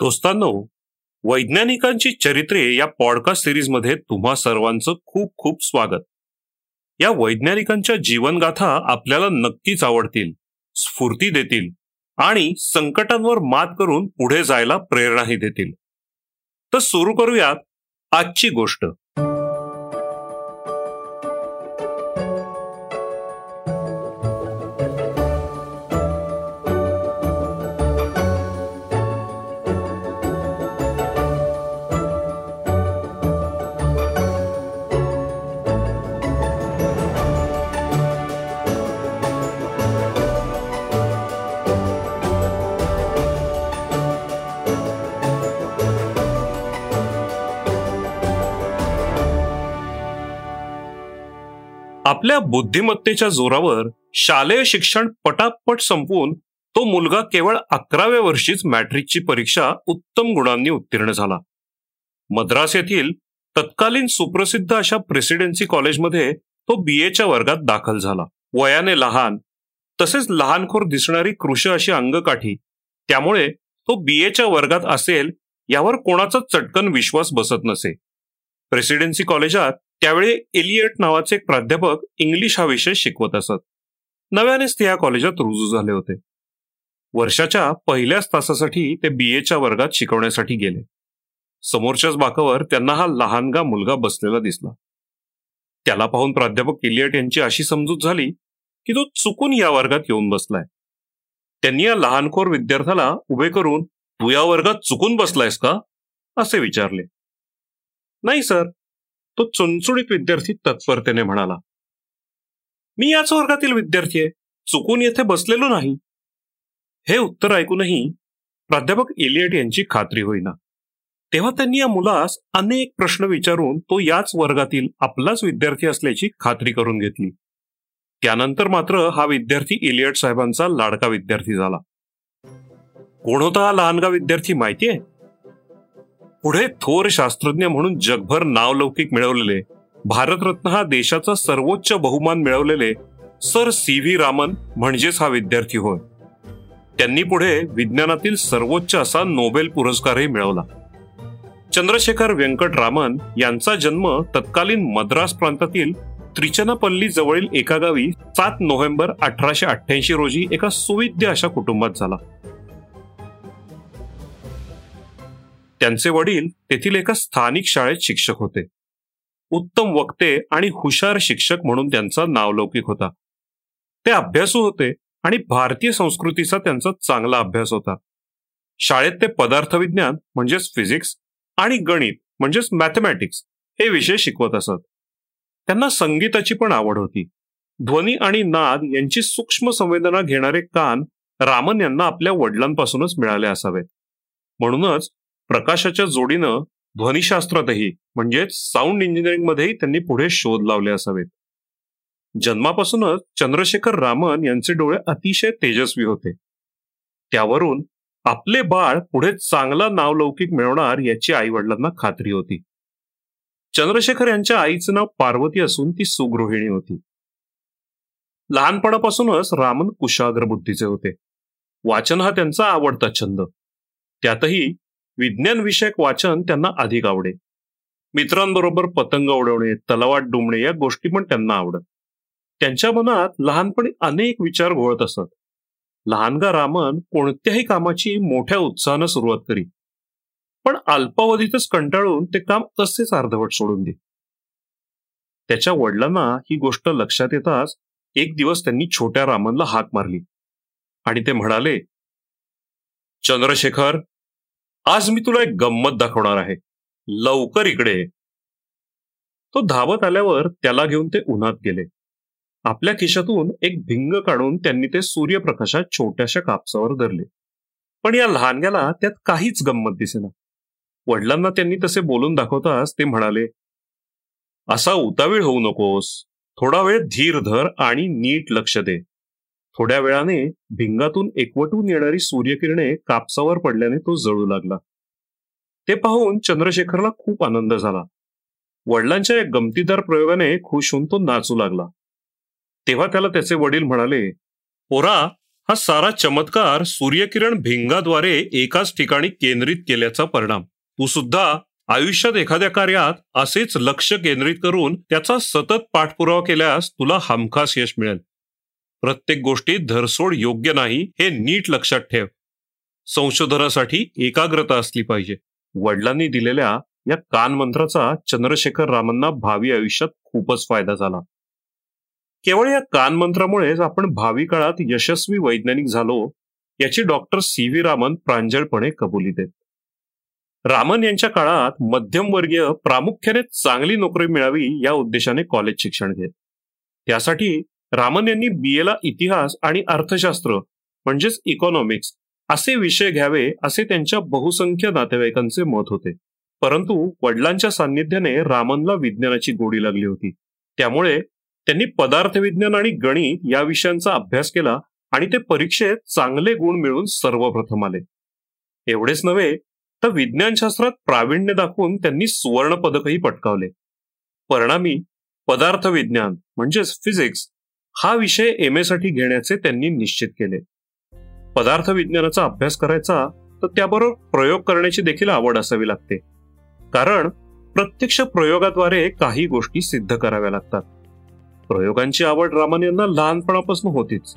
दोस्तांनो वैज्ञानिकांची चरित्रे या पॉडकास्ट सिरीजमध्ये तुम्हा सर्वांचं खूप खूप स्वागत. या वैज्ञानिकांच्या जीवनगाथा आपल्याला नक्कीच आवडतील स्फूर्ती देतील आणि संकटांवर मात करून पुढे जायला प्रेरणाही देतील. तर सुरू करूयात आजची गोष्ट. आपल्या बुद्धिमत्तेच्या जोरावर शालेय शिक्षण पटापट संपवून तो मुलगा केवळ अकराव्या वर्षीच मॅट्रिकची परीक्षा उत्तम गुणांनी उत्तीर्ण झाला. मद्रास येथील तत्कालीन सुप्रसिद्ध अशा प्रेसिडेन्सी कॉलेजमध्ये तो बीएच्या वर्गात दाखल झाला. वयाने लहान तसेच लहानखोर दिसणारी कृष अशी अंगकाठी त्यामुळे तो बीएच्या वर्गात असेल यावर कोणाचा चटकन विश्वास बसत नसे. प्रेसिडेन्सी कॉलेजात त्यावेळी एलियट नावाचे एक प्राध्यापक इंग्लिश हा विषय शिकवत असत. नव्यानेच ते या कॉलेजात रुजू झाले होते. वर्षाच्या पहिल्याच तासासाठी ते बीएच्या वर्गात शिकवण्यासाठी गेले. समोरच्याच बाकावर त्यांना हा लहानगा मुलगा बसलेला दिसला. त्याला पाहून प्राध्यापक इलियट यांची अशी समजूत झाली की तो चुकून या वर्गात येऊन बसलाय. त्यांनी या लहानखोर विद्यार्थ्याला उभे करून तू या वर्गात चुकून बसलायस का? असे विचारले. नाही सर. तो चुणचुणीत विद्यार्थी तत्परतेने म्हणाला मी याच वर्गातील विद्यार्थी आहे. चुकून येथे बसलेलो नाही. हे उत्तर ऐकूनही प्राध्यापक इलियट यांची खात्री होईना. तेव्हा त्यांनी या मुलास अनेक प्रश्न विचारून तो याच वर्गातील आपलाच विद्यार्थी असल्याची खात्री करून घेतली. त्यानंतर मात्र हा विद्यार्थी इलियट साहेबांचा लाडका विद्यार्थी झाला. कोण होता हा लहानगा विद्यार्थी माहितीये पुढे थोर शास्त्रज्ञ म्हणून जगभर नावलौकिक मिळवलेले भारतरत्न हा देशाचा सर्वोच्च बहुमान मिळवलेले सर सी व्ही रामन म्हणजेच हा विद्यार्थी होय. त्यांनी पुढे विज्ञानातील सर्वोच्च असा नोबेल पुरस्कारही मिळवला. चंद्रशेखर व्यंकट रामन यांचा जन्म तत्कालीन मद्रास प्रांतातील त्रिचनापल्ली जवळील एका गावी सात नोव्हेंबर अठराशे अठ्ठ्याऐंशी रोजी एका सुविद्य अशा कुटुंबात झाला. त्यांचे वडील तेथील एका स्थानिक शाळेत शिक्षक होते. उत्तम वक्ते आणि हुशार शिक्षक म्हणून त्यांचा नावलौकिक होता. ते अभ्यासू होते आणि भारतीय संस्कृतीचा त्यांचा चांगला अभ्यास होता. शाळेत ते पदार्थविज्ञान म्हणजेच फिजिक्स आणि गणित म्हणजेच मॅथमॅटिक्स हे विषय शिकवत असत. त्यांना संगीताची पण आवड होती. ध्वनी आणि नाद यांची सूक्ष्म संवेदना घेणारे कान रामन यांना आपल्या वडिलांपासूनच मिळाले असावे म्हणूनच प्रकाशाच्या जोडीनं ध्वनिशास्त्रातही म्हणजेच साऊंड इंजिनिअरिंगमध्येही त्यांनी पुढे शोध लावले असावेत. जन्मापासूनच चंद्रशेखर रामन यांचे डोळे अतिशय तेजस्वी होते. त्यावरून आपले बाळ पुढे चांगला नावलौकिक मिळवणार याची आई वडिलांना खात्री होती. चंद्रशेखर यांच्या आईचं नाव पार्वती असून ती सुगृहिणी होती. लहानपणापासूनच रामन कुशाग्र बुद्धीचे होते. वाचन हा त्यांचा आवडता छंद. त्यातही विज्ञान विषयक वाचन त्यांना अधिक आवडे मित्रांबरोबर पतंग उडवणे तलावात डुंबणे या गोष्टी पण त्यांना आवडत. त्यांच्या मनात लहानपणी अनेक विचार घोळत असत. लहानगा रामन कोणत्याही कामाची मोठ्या उत्साहानं सुरुवात करी पण अल्पावधीतच कंटाळून ते काम तसेच अर्धवट सोडून दे त्याच्या वडिलांना ही गोष्ट लक्षात येताच एक दिवस त्यांनी छोट्या रामनला हाक मारली. आणि ते म्हणाले चंद्रशेखर आज मी तुला एक गंमत दाखवणार आहे. लवकर इकडे तो धावत आल्यावर त्याला घेऊन ते उन्हात गेले. आपल्या खिशातून एक भिंग काढून त्यांनी ते सूर्यप्रकाशात छोट्याशा कापसावर धरले. पण या लहानग्याला त्यात काहीच गंमत दिसेना. वडिलांना त्यांनी तसे बोलून दाखवताच ते म्हणाले असा उतावीळ होऊ नकोस. थोडा वेळ धीर धर आणि नीट लक्ष दे. थोड्या वेळाने भिंगातून एकवटून येणारी सूर्यकिरणे कापसावर पडल्याने तो जळू लागला. ते पाहून चंद्रशेखरला खूप आनंद झाला. वडिलांच्या या गमतीदार प्रयोगाने खुश होऊन तो नाचू लागला. तेव्हा त्याला त्याचे वडील म्हणाले पोरा हा सारा चमत्कार सूर्यकिरण भिंगाद्वारे एकाच ठिकाणी केंद्रित केल्याचा परिणाम. तू सुद्धा आयुष्यात एखाद्या कार्यात असेच लक्ष केंद्रित करून त्याचा सतत पाठपुरावा केल्यास तुला हमखास यश मिळेल. प्रत्येक गोष्टीत धरसोड योग्य नाही हे नीट लक्षात ठेव. संशोधनासाठी एकाग्रता असली पाहिजे. वडिलांनी दिलेल्या या कान मंत्राचा चंद्रशेखर रामांना भावी आयुष्यात खूपच फायदा झाला. केवळ या कान मंत्रामुळेच आपण भावी काळात यशस्वी वैज्ञानिक झालो याची डॉक्टर सी व्ही रामन प्रांजळपणे कबुली देत. रामन यांच्या काळात मध्यमवर्गीय प्रामुख्याने चांगली नोकरी मिळावी या उद्देशाने कॉलेज शिक्षण घेत. त्यासाठी रामन यांनी बी ला इतिहास आणि अर्थशास्त्र म्हणजेच इकॉनॉमिक्स असे विषय घ्यावे असे त्यांच्या बहुसंख्य नातेवाईकांचे मत होते. परंतु वडिलांच्या सान्निध्याने रामनला विज्ञानाची गोडी लागली होती. त्यामुळे त्यांनी पदार्थविज्ञान आणि गणित या विषयांचा अभ्यास केला आणि ते परीक्षेत चांगले गुण मिळून सर्वप्रथम आले. एवढेच नव्हे तर विज्ञानशास्त्रात प्रावीण्य दाखवून त्यांनी सुवर्ण पदकही पटकावले. परिणामी पदार्थ विज्ञान म्हणजेच फिजिक्स हा विषय एम ए साठी घेण्याचे त्यांनी निश्चित केले. पदार्थ विज्ञानाचा अभ्यास करायचा तर त्याबरोबर प्रयोग करण्याची देखील आवड असावी लागते. कारण प्रत्यक्ष प्रयोगाद्वारे काही गोष्टी सिद्ध कराव्या लागतात. प्रयोगांची आवड रामन यांना लहानपणापासून होतीच.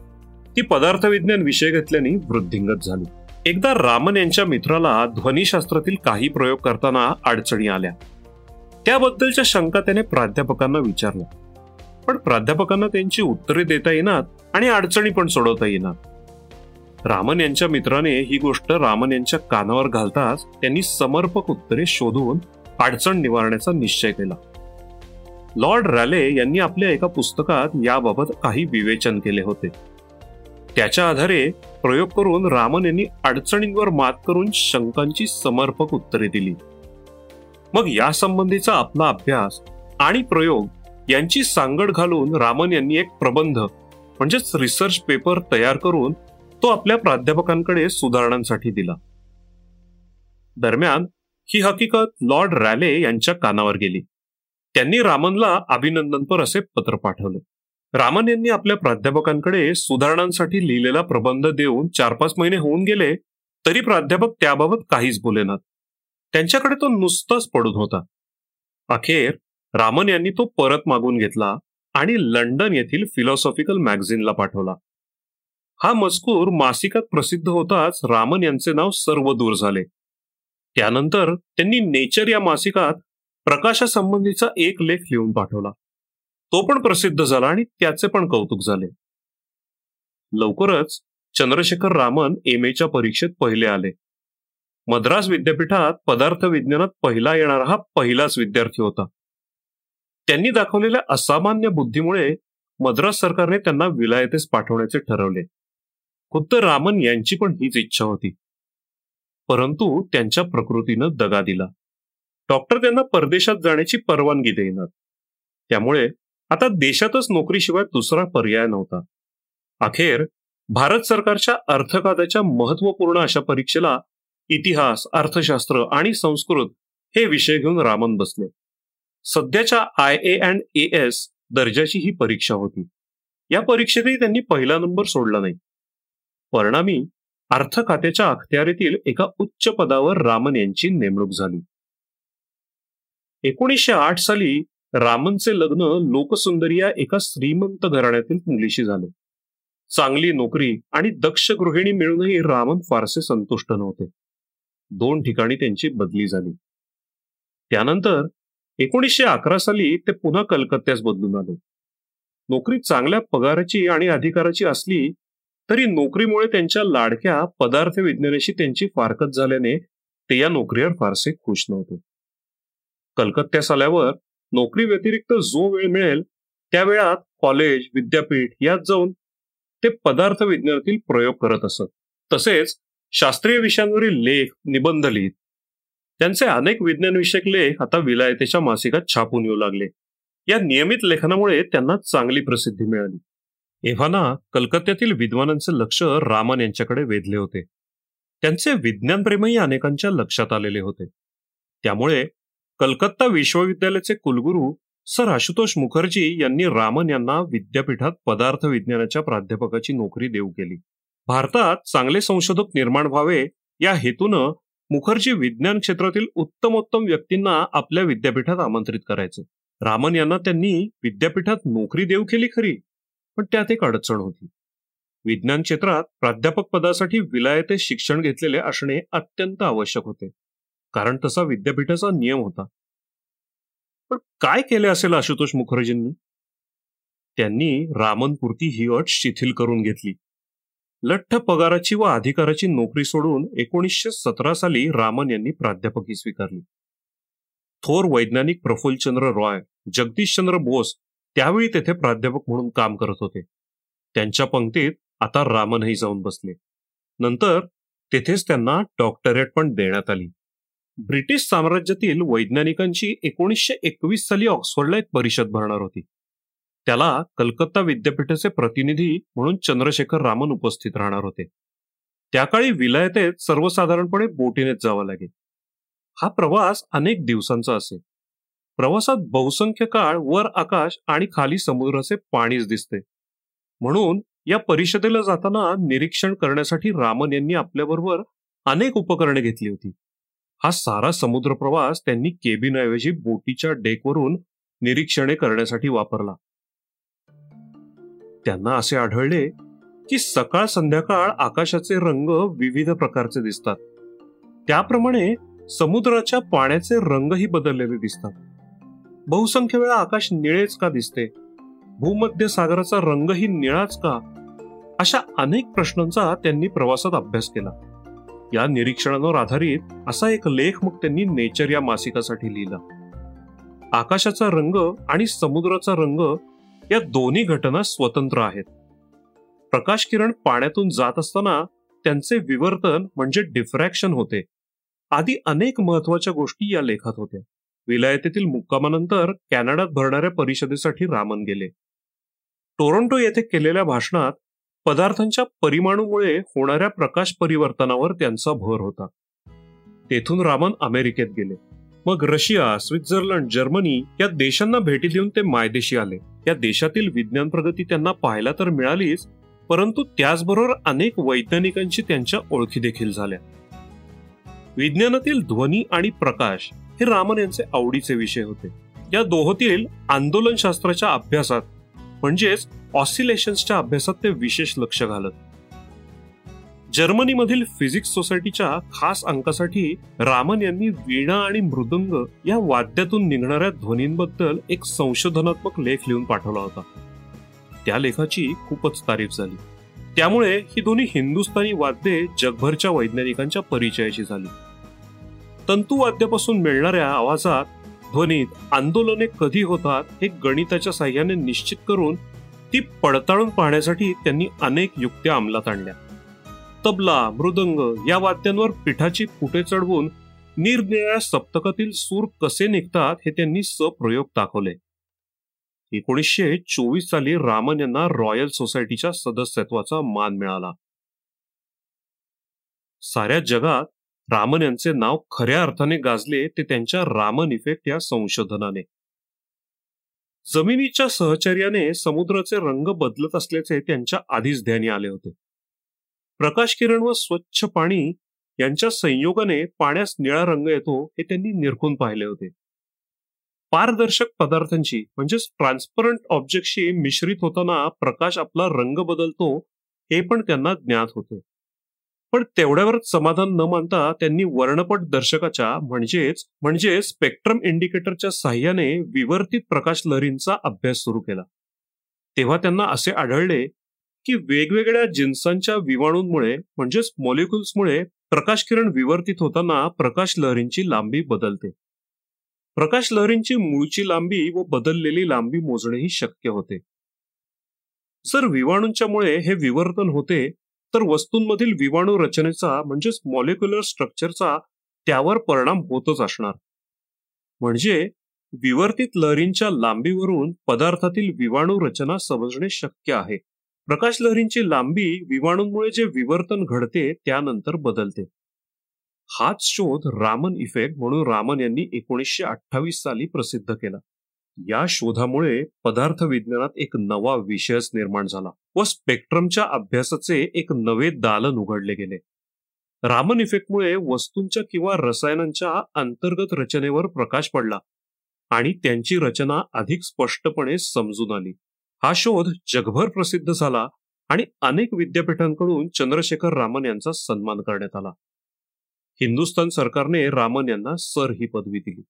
ती पदार्थ विज्ञान विषय घेतल्याने वृद्धिंगत झाली. एकदा रामन यांच्या मित्राला ध्वनिशास्त्रातील काही प्रयोग करताना अडचणी आल्या. त्याबद्दलच्या शंका त्याने प्राध्यापकांना विचारल्या. पण प्राध्यापकांना त्यांची उत्तरे देता येणार आणि अडचणी पण सोडवता येणार. रामन यांच्या मित्राने ही गोष्ट रामन यांच्या कानावर घालताच त्यांनी समर्पक उत्तरे शोधून अडचण निवारण्याचा निश्चय केला. लॉर्ड रॅले यांनी आपल्या एका पुस्तकात याबाबत काही विवेचन केले होते. त्याच्या आधारे प्रयोग करून रामन यांनी अडचणींवर मात करून शंकांची समर्पक उत्तरे दिली. मग या संबंधीचा आपला अभ्यास आणि प्रयोग यांची सांगड घालून रामन यांनी एक प्रबंध म्हणजेच रिसर्च पेपर तयार करून तो आपल्या प्राध्यापकांकडे सुधारणांसाठी दिला. दरम्यान ही हकीकत लॉर्ड रॅले यांच्या कानावर गेली. त्यांनी रामनला अभिनंदनपर असे पत्र पाठवले. रामन यांनी आपल्या प्राध्यापकांकडे सुधारणांसाठी लिहिलेला प्रबंध देऊन चार पाच महिने होऊन गेले तरी प्राध्यापक त्याबाबत काहीच बोलेनात त्यांच्याकडे तो नुसताच पडून होता. अखेर रामन यांनी तो परत मागून घेतला आणि लंडन येथील फिलॉसॉफिकल मॅगझिनला पाठवला. हा मजकूर मासिकात प्रसिद्ध होताच रामन यांचे नाव सर्व दूर झाले. त्यानंतर त्यांनी नेचर या मासिकात प्रकाशासंबंधीचा एक लेख लिहून पाठवला. तो पण प्रसिद्ध झाला आणि त्याचे पण कौतुक झाले. लवकरच चंद्रशेखर रामन एम एच्या परीक्षेत पहिले आले. मद्रास विद्यापीठात पदार्थ विज्ञानात पहिला येणारा हा पहिलाच विद्यार्थी होता. त्यांनी दाखवलेल्या असामान्य बुद्धीमुळे मद्रास सरकारने त्यांना विलायतेस पाठवण्याचे ठरवले. खुद्द रामन यांची पण हीच इच्छा होती. परंतु त्यांच्या प्रकृतीनं दगा दिला. डॉक्टर त्यांना परदेशात जाण्याची परवानगी देणार त्यामुळे आता देशातच नोकरीशिवाय दुसरा पर्याय नव्हता. अखेर भारत सरकारच्या अर्थकादाच्या महत्त्वपूर्ण अशा परीक्षेला इतिहास अर्थशास्त्र आणि संस्कृत हे विषय घेऊन रामन बसले. सध्याच्या I A and A S दर्जाची ही परीक्षा होती. या परीक्षेतही त्यांनी पहिला नंबर सोडला नाही. परिणामी अर्थ खात्याच्या अखत्यारीतील एका उच्च पदावर रामन यांची नेमणूक झाली. एकोणीसशे आठ साली रामनचे लग्न लोकसुंदरी या एका श्रीमंत घराण्यातील मुलीशी झाले. चांगली नोकरी आणि दक्ष गृहिणी मिळूनही रामन फारसे संतुष्ट नव्हते. दोन ठिकाणी त्यांची बदली झाली. त्यानंतर एकोणीसशे अकरा साली ते पुन्हा कलकत्त्यास बदलून आले. नोकरी चांगल्या पगाराची आणि अधिकाराची असली तरी नोकरीमुळे त्यांच्या लाडक्या पदार्थ विज्ञानाशी त्यांची फारकत झाल्याने ते या नोकरीवर फारसे खुश नव्हते. कलकत्त्यास आल्यावर नोकरी व्यतिरिक्त जो वेळ मिळेल त्या वेळात कॉलेज विद्यापीठ यात जाऊन ते पदार्थ विज्ञानातील प्रयोग करत असत. तसेच शास्त्रीय विषयांवरील लेख निबंध लिहित त्यांचे अनेक विज्ञानविषयक लेख आता विलायतेच्या मासिकात छापून येऊ लागले. या नियमित लेखनामुळे त्यांना चांगली प्रसिद्धी मिळाली. एव्हाना कलकत्त्यातील विद्वानांचे लक्ष रामन यांच्याकडे वेधले होते. त्यांचे विज्ञानप्रेमही अनेकांच्या लक्षात आलेले होते. त्यामुळे कलकत्ता विश्वविद्यालयाचे कुलगुरू सर आशुतोष मुखर्जी यांनी रामन यांना विद्यापीठात पदार्थ विज्ञानाच्या प्राध्यापकाची नोकरी देऊ केली. भारतात चांगले संशोधक निर्माण व्हावे या हेतूनं मुखर्जी विज्ञान क्षेत्रातील उत्तमोत्तम व्यक्तींना आपल्या विद्यापीठात आमंत्रित करायचे. रामन यांना त्यांनी विद्यापीठात नोकरी देऊ केली खरी पण त्यात एक अडचण होती. विज्ञान क्षेत्रात प्राध्यापक पदासाठी विलायते शिक्षण घेतलेले असणे अत्यंत आवश्यक होते कारण तसा विद्यापीठाचा नियम होता. पण काय केले असेल आशुतोष मुखर्जींनी? त्यांनी रामनपुरती ही अट शिथिल करून घेतली. लठ्ठ पगाराची व अधिकाराची नोकरी सोडून एकोणीसशे सतरा साली रामन यांनी प्राध्यापकी स्वीकारली. थोर वैज्ञानिक प्रफुल्लचंद्र रॉय जगदीशचंद्र बोस त्यावेळी तेथे प्राध्यापक म्हणून काम करत होते. त्यांच्या पंक्तीत आता रामनही जाऊन बसले. नंतर तेथेच त्यांना डॉक्टरेट पण देण्यात आली. ब्रिटिश साम्राज्यातील वैज्ञानिकांची एकोणीसशे एकवीस साली ऑक्सफर्डला एक परिषद भरणार होती. त्याला कलकत्ता विद्यापीठाचे प्रतिनिधी म्हणून चंद्रशेखर रामन उपस्थित राहणार होते. त्या काळी विलायतेत सर्वसाधारणपणे बोटीनेच जावं लागेल. हा प्रवास अनेक दिवसांचा असे. प्रवासात बहुसंख्य काळ वर आकाश आणि खाली समुद्राचे पाणीच दिसते. म्हणून या परिषदेला जाताना निरीक्षण करण्यासाठी रामन यांनी आपल्याबरोबर अनेक उपकरणे घेतली होती. हा सारा समुद्र प्रवास त्यांनी केबिनऐवजी बोटीच्या डेकवरून निरीक्षणे करण्यासाठी वापरला. त्यांना असे आढळले की सकाळ संध्याकाळ आकाशाचे रंग विविध प्रकारचे दिसतात. त्याप्रमाणे समुद्राच्या पाण्याचे रंगही बदललेले दिसतात. बहुसंख्य वेळा आकाश निळेच का दिसते? भूमध्य सागराचा रंगही निळाच का? अशा अनेक प्रश्नांचा त्यांनी प्रवासात अभ्यास केला. या निरीक्षणांवर आधारित असा एक लेख मग त्यांनी नेचर या मासिकासाठी लिहिला. आकाशाचा रंग आणि समुद्राचा रंग या दोन्ही घटना स्वतंत्र आहेत. प्रकाश किरण पाण्यातून जात असताना त्यांचे विवर्तन म्हणजे डिफ्रॅक्शन होते. आदी अनेक महत्त्वाच्या गोष्टी या लेखात होत्या. विलायतेतील मुक्कामानंतर कॅनडात भरणाऱ्या परिषदेसाठी रामन गेले. टोरंटो येथे केलेल्या भाषणात पदार्थांच्या परिमाणूमुळे होणाऱ्या प्रकाश परिवर्तनावर त्यांचा भर होता. तेथून रामन अमेरिकेत गेले. मग रशिया स्वित्झर्लंड जर्मनी या देशांना भेटी देऊन ते मायदेशी आले. या देशातील विज्ञान प्रगती त्यांना पाहायला तर मिळालीच परंतु त्याचबरोबर अनेक वैज्ञानिकांची त्यांच्या ओळखी देखील झाल्या. विज्ञानातील ध्वनी आणि प्रकाश हे रामन यांचे आवडीचे विषय होते. या दोहोतील आंदोलनशास्त्राच्या अभ्यासात म्हणजेच ऑसिलेशन्सच्या अभ्यासात ते विशेष लक्ष घालत. जर्मनीमधील फिजिक्स सोसायटीच्या खास अंकासाठी रामन यांनी वीणा आणि मृदंग या वाद्यातून निघणाऱ्या ध्वनींबद्दल एक संशोधनात्मक लेख लिहून पाठवला होता. त्या लेखाची खूपच तारीफ झाली. त्यामुळे ही दोन्ही हिंदुस्थानी वाद्ये जगभरच्या वैज्ञानिकांच्या परिचयाची झाली. तंतुवाद्यापासून मिळणाऱ्या आवाजात ध्वनीत आंदोलने कधी होतात हे गणिताच्या साह्याने निश्चित करून ती पडताळून पाहण्यासाठी त्यांनी अनेक युक्त्या अंमलात आणल्या. तबला मृदंग या वाद्यांवर पिठाची फुटे चढवून निरनिराळ्या सप्तकातील सूर कसे निघतात हे त्यांनी सप्रयोग दाखवले. एकोणीसशे चोवीस साली रामन यांना रॉयल सोसायटीच्या सदस्यत्वाचा मान मिळाला. साऱ्या जगात रामन यांचे नाव खऱ्या अर्थाने गाजले ते त्यांच्या रामन इफेक्ट या संशोधनाने. जमिनीच्या सहचर्याने समुद्राचे रंग बदलत असल्याचे त्यांच्या आधीच ध्यानी आले होते. प्रकाश किरण व स्वच्छ पाणी यांच्या संयोगाने पाण्यास निळा रंग येतो हे त्यांनी निरखून पाहिले होते. पारदर्शक पदार्थांची म्हणजेच ट्रान्सपरंट ऑब्जेक्टशी मिश्रित होताना प्रकाश आपला रंग बदलतो हे पण त्यांना ज्ञात होते. पण तेवढ्यावरच समाधान न मानता त्यांनी वर्णपट दर्शकाच्या म्हणजेच म्हणजे स्पेक्ट्रम इंडिकेटरच्या साह्याने विवर्तित प्रकाश लहरींचा अभ्यास सुरू केला. तेव्हा त्यांना असे आढळले की वेगवेगळ्या जिन्सांच्या विवाणूंमुळे म्हणजेच मॉलिक्युल्समुळे प्रकाश किरण विवर्तित होताना प्रकाश लहरींची लांबी बदलते. प्रकाश लहरींची मूळची लांबी व बदललेली लांबी मोजणेही शक्य होते. जर विवाणूंच्यामुळे हे विवर्तन होते तर वस्तूंमधील विवाणू रचनेचा म्हणजेच मॉलिक्युलर स्ट्रक्चरचा त्यावर परिणाम होतच असणार. म्हणजे विवर्तित लहरींच्या लांबीवरून पदार्थातील विवाणू रचना समजणे शक्य आहे. प्रकाश लहरींची लांबी विवाणूंमुळे जे विवर्तन घडते त्यानंतर बदलते. हाच शोध रामन इफेक्ट म्हणून रामन यांनी एकोणीसशे अठ्ठावीस साली प्रसिद्ध केला. या शोधामुळे पदार्थ विज्ञानात एक नवा विषयच निर्माण झाला व स्पेक्ट्रमच्या अभ्यासाचे एक नवे दालन उघडले गेले. रामन इफेक्टमुळे वस्तूंच्या किंवा रसायनांच्या अंतर्गत रचनेवर प्रकाश पडला आणि त्यांची रचना अधिक स्पष्टपणे समजून आली. हा शोध जगभर प्रसिद्ध झाला आणि अनेक विद्यापीठांकडून चंद्रशेखर रामन यांचा सन्मान करण्यात आला. हिंदुस्थान सरकारने रामन यांना सर ही पदवी दिली.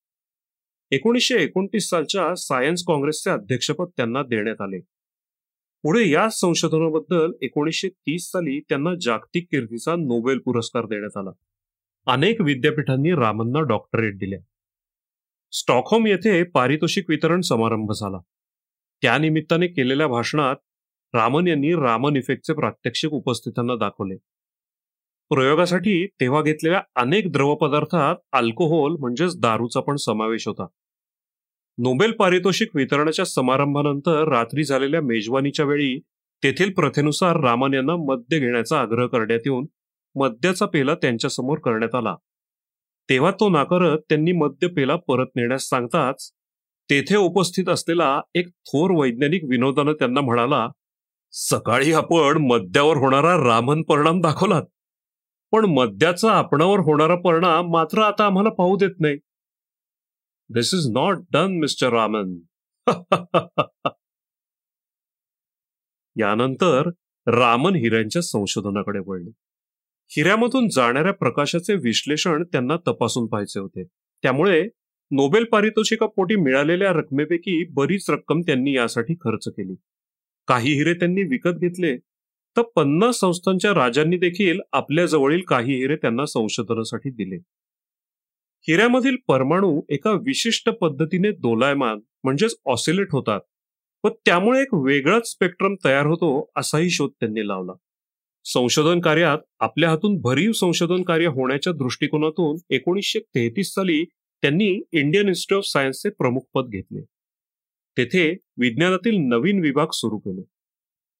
एकोणीसशे एकोणतीस सालच्या सायन्स काँग्रेसचे अध्यक्षपद त्यांना देण्यात आले. पुढे या संशोधनाबद्दल एकोणीसशे तीस साली त्यांना जागतिक कीर्तीचा नोबेल पुरस्कार देण्यात आला. अनेक विद्यापीठांनी रामनना डॉक्टरेट दिल्या स्टॉकहोम येथे पारितोषिक वितरण समारंभ झाला. त्यानिमित्ताने केलेल्या भाषणात रामन यांनी रामन इफेक्टचे प्रात्यक्षिक उपस्थितांना दाखवले. प्रयोगासाठी तेव्हा घेतलेल्या अनेक द्रवपदार्थात अल्कोहोल म्हणजेच दारूचा पण समावेश होता. नोबेल पारितोषिक वितरणाच्या समारंभानंतर रात्री झालेल्या मेजवानीच्या वेळी तेथील प्रथेनुसार रामन यांना मद्य घेण्याचा आग्रह करण्यात येऊन मद्याचा पेला त्यांच्यासमोर करण्यात आला. तेव्हा तो नाकारत त्यांनी मद्य पेला परत नेण्यास सांगताच तेथे उपस्थित असलेला एक थोर वैज्ञानिक विनोदानं त्यांना म्हणाला सकाळी आपण मद्यावर होणारा रामन परिणाम दाखवलात. पण मद्याचा आपणावर होणारा परिणाम मात्र आता आम्हाला पाहू देत नाही. This is not done mister Raman यानंतर रामन हिऱ्यांच्या संशोधनाकडे वळले. हिऱ्यामधून जाणाऱ्या प्रकाशाचे विश्लेषण त्यांना तपासून पाहायचे होते. त्यामुळे नोबेल पारितोषिकापोटी मिळालेल्या रकमेपैकी बरीच रक्कम त्यांनी यासाठी खर्च केली. काही हिरे त्यांनी विकत घेतले तर पन्नास संस्थांच्या राजांनी देखील आपल्या जवळील काही हिरे त्यांना संशोधनासाठी दिले. हिऱ्यामधील परमाणू एका विशिष्ट पद्धतीने दोलायमान म्हणजेच ऑसिलेट होतात व त्यामुळे एक वेगळाच स्पेक्ट्रम तयार होतो असाही शोध त्यांनी लावला. संशोधन कार्यात आपल्या हातून भरीव संशोधन कार्य होण्याच्या दृष्टिकोनातून एकोणीसशे तेहतीस साली त्यांनी इंडियन इन्स्टिट्यूट ऑफ सायन्सचे प्रमुख पद घेतले. तेथे विज्ञानातील नवीन विभाग सुरू केले.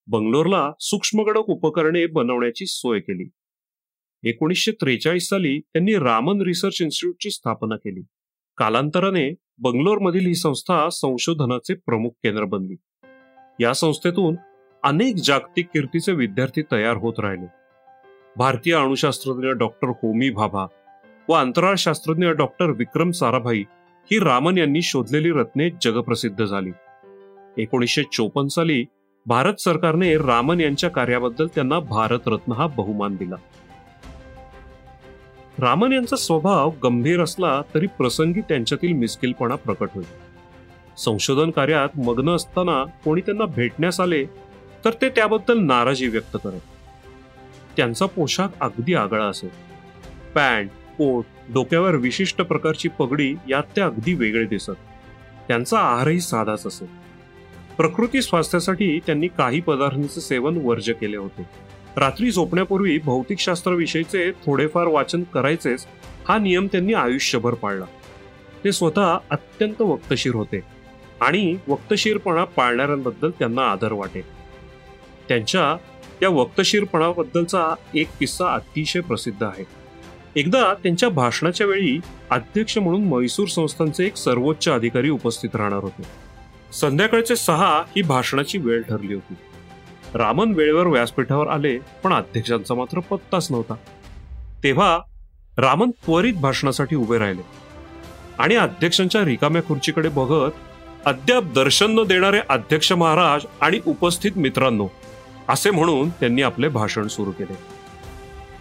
बंगलोरला सूक्ष्मगडक उपकरणे बनवण्याची सोय केली. एकोणीसशे त्रेचाळीस साली त्यांनी रामन रिसर्च इन्स्टिट्यूटची स्थापना केली. कालांतराने बंगलोरमधील ही संस्था संशोधनाचे प्रमुख केंद्र बनली. या संस्थेतून अनेक जागतिक कीर्तीचे विद्यार्थी तयार होत राहिले. भारतीय अणुशास्त्रज्ञ डॉक्टर होमी भाभा व अंतराळ शास्त्रज्ञ डॉक्टर विक्रम साराभाई ही रामन यांनी शोधलेली रत्ने जगप्रसिद्ध झाली. एकोणीसशे चोपन्न साली भारत सरकारने रामन यांच्या कार्याबद्दल त्यांना भारतरत्न हा बहुमान दिला. रामन यांचा स्वभाव गंभीर असला तरी प्रसंगी त्यांच्यातील मिस्किलपणा प्रकट होईल. संशोधन कार्यात मग्न असताना कोणी त्यांना भेटण्यास आले तर ते त्याबद्दल नाराजी व्यक्त करत. त्यांचा पोशाख अगदी आगळा असेल. पॅन्ट कोट डोक्यावर विशिष्ट प्रकारची पगडी यात ते अगदी वेगळे दिसत. त्यांचा आहारही साधाच असेल प्रकृती स्वास्थ्यासाठी त्यांनी काही पदार्थांचे सेवन वर्ज केले होते. रात्री झोपण्यापूर्वी भौतिकशास्त्राविषयीचे थोडेफार वाचन करायचेच हा नियम त्यांनी आयुष्यभर पाळला. ते स्वतः अत्यंत वक्तशीर होते आणि वक्तशीरपणा पाळणाऱ्यांबद्दल त्यांना आदर वाटे. त्यांच्या या वक्तशीरपणाबद्दलचा एक किस्सा अतिशय प्रसिद्ध आहे. एकदा त्यांच्या भाषणाच्या वेळी अध्यक्ष म्हणून मैसूर संस्थांचे एक सर्वोच्च अधिकारी उपस्थित राहणार होते. संध्याकाळचे सहा ही भाषणाची वेळ ठरली होती. रामन वेळेवर व्यासपीठावर आले पण अध्यक्षांचा मात्र पत्ताच नव्हता. तेव्हा रामन त्वरित भाषणासाठी उभे राहिले. आणि अध्यक्षांच्या रिकाम्या खुर्चीकडे बघत अद्याप दर्शन न देणारे अध्यक्ष महाराज आणि उपस्थित मित्रांनो असे म्हणून त्यांनी आपले भाषण सुरू केले.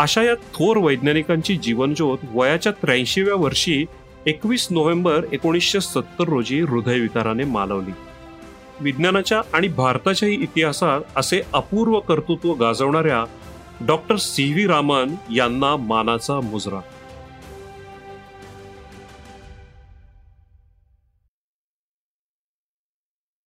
अशा या थोर वैज्ञानिकांची जीवनज्योत वयाच्या त्र्याऐंशीव्या वर्षी एकवीस नोव्हेंबर एकोणीसशे सत्तर रोजी हृदयविकाराने मालवली. विज्ञानाच्या आणि भारताच्याही इतिहासात असे अपूर्व कर्तृत्व गाजवणाऱ्या डॉक्टर सी व्ही रामन यांना मानाचा मुजरा.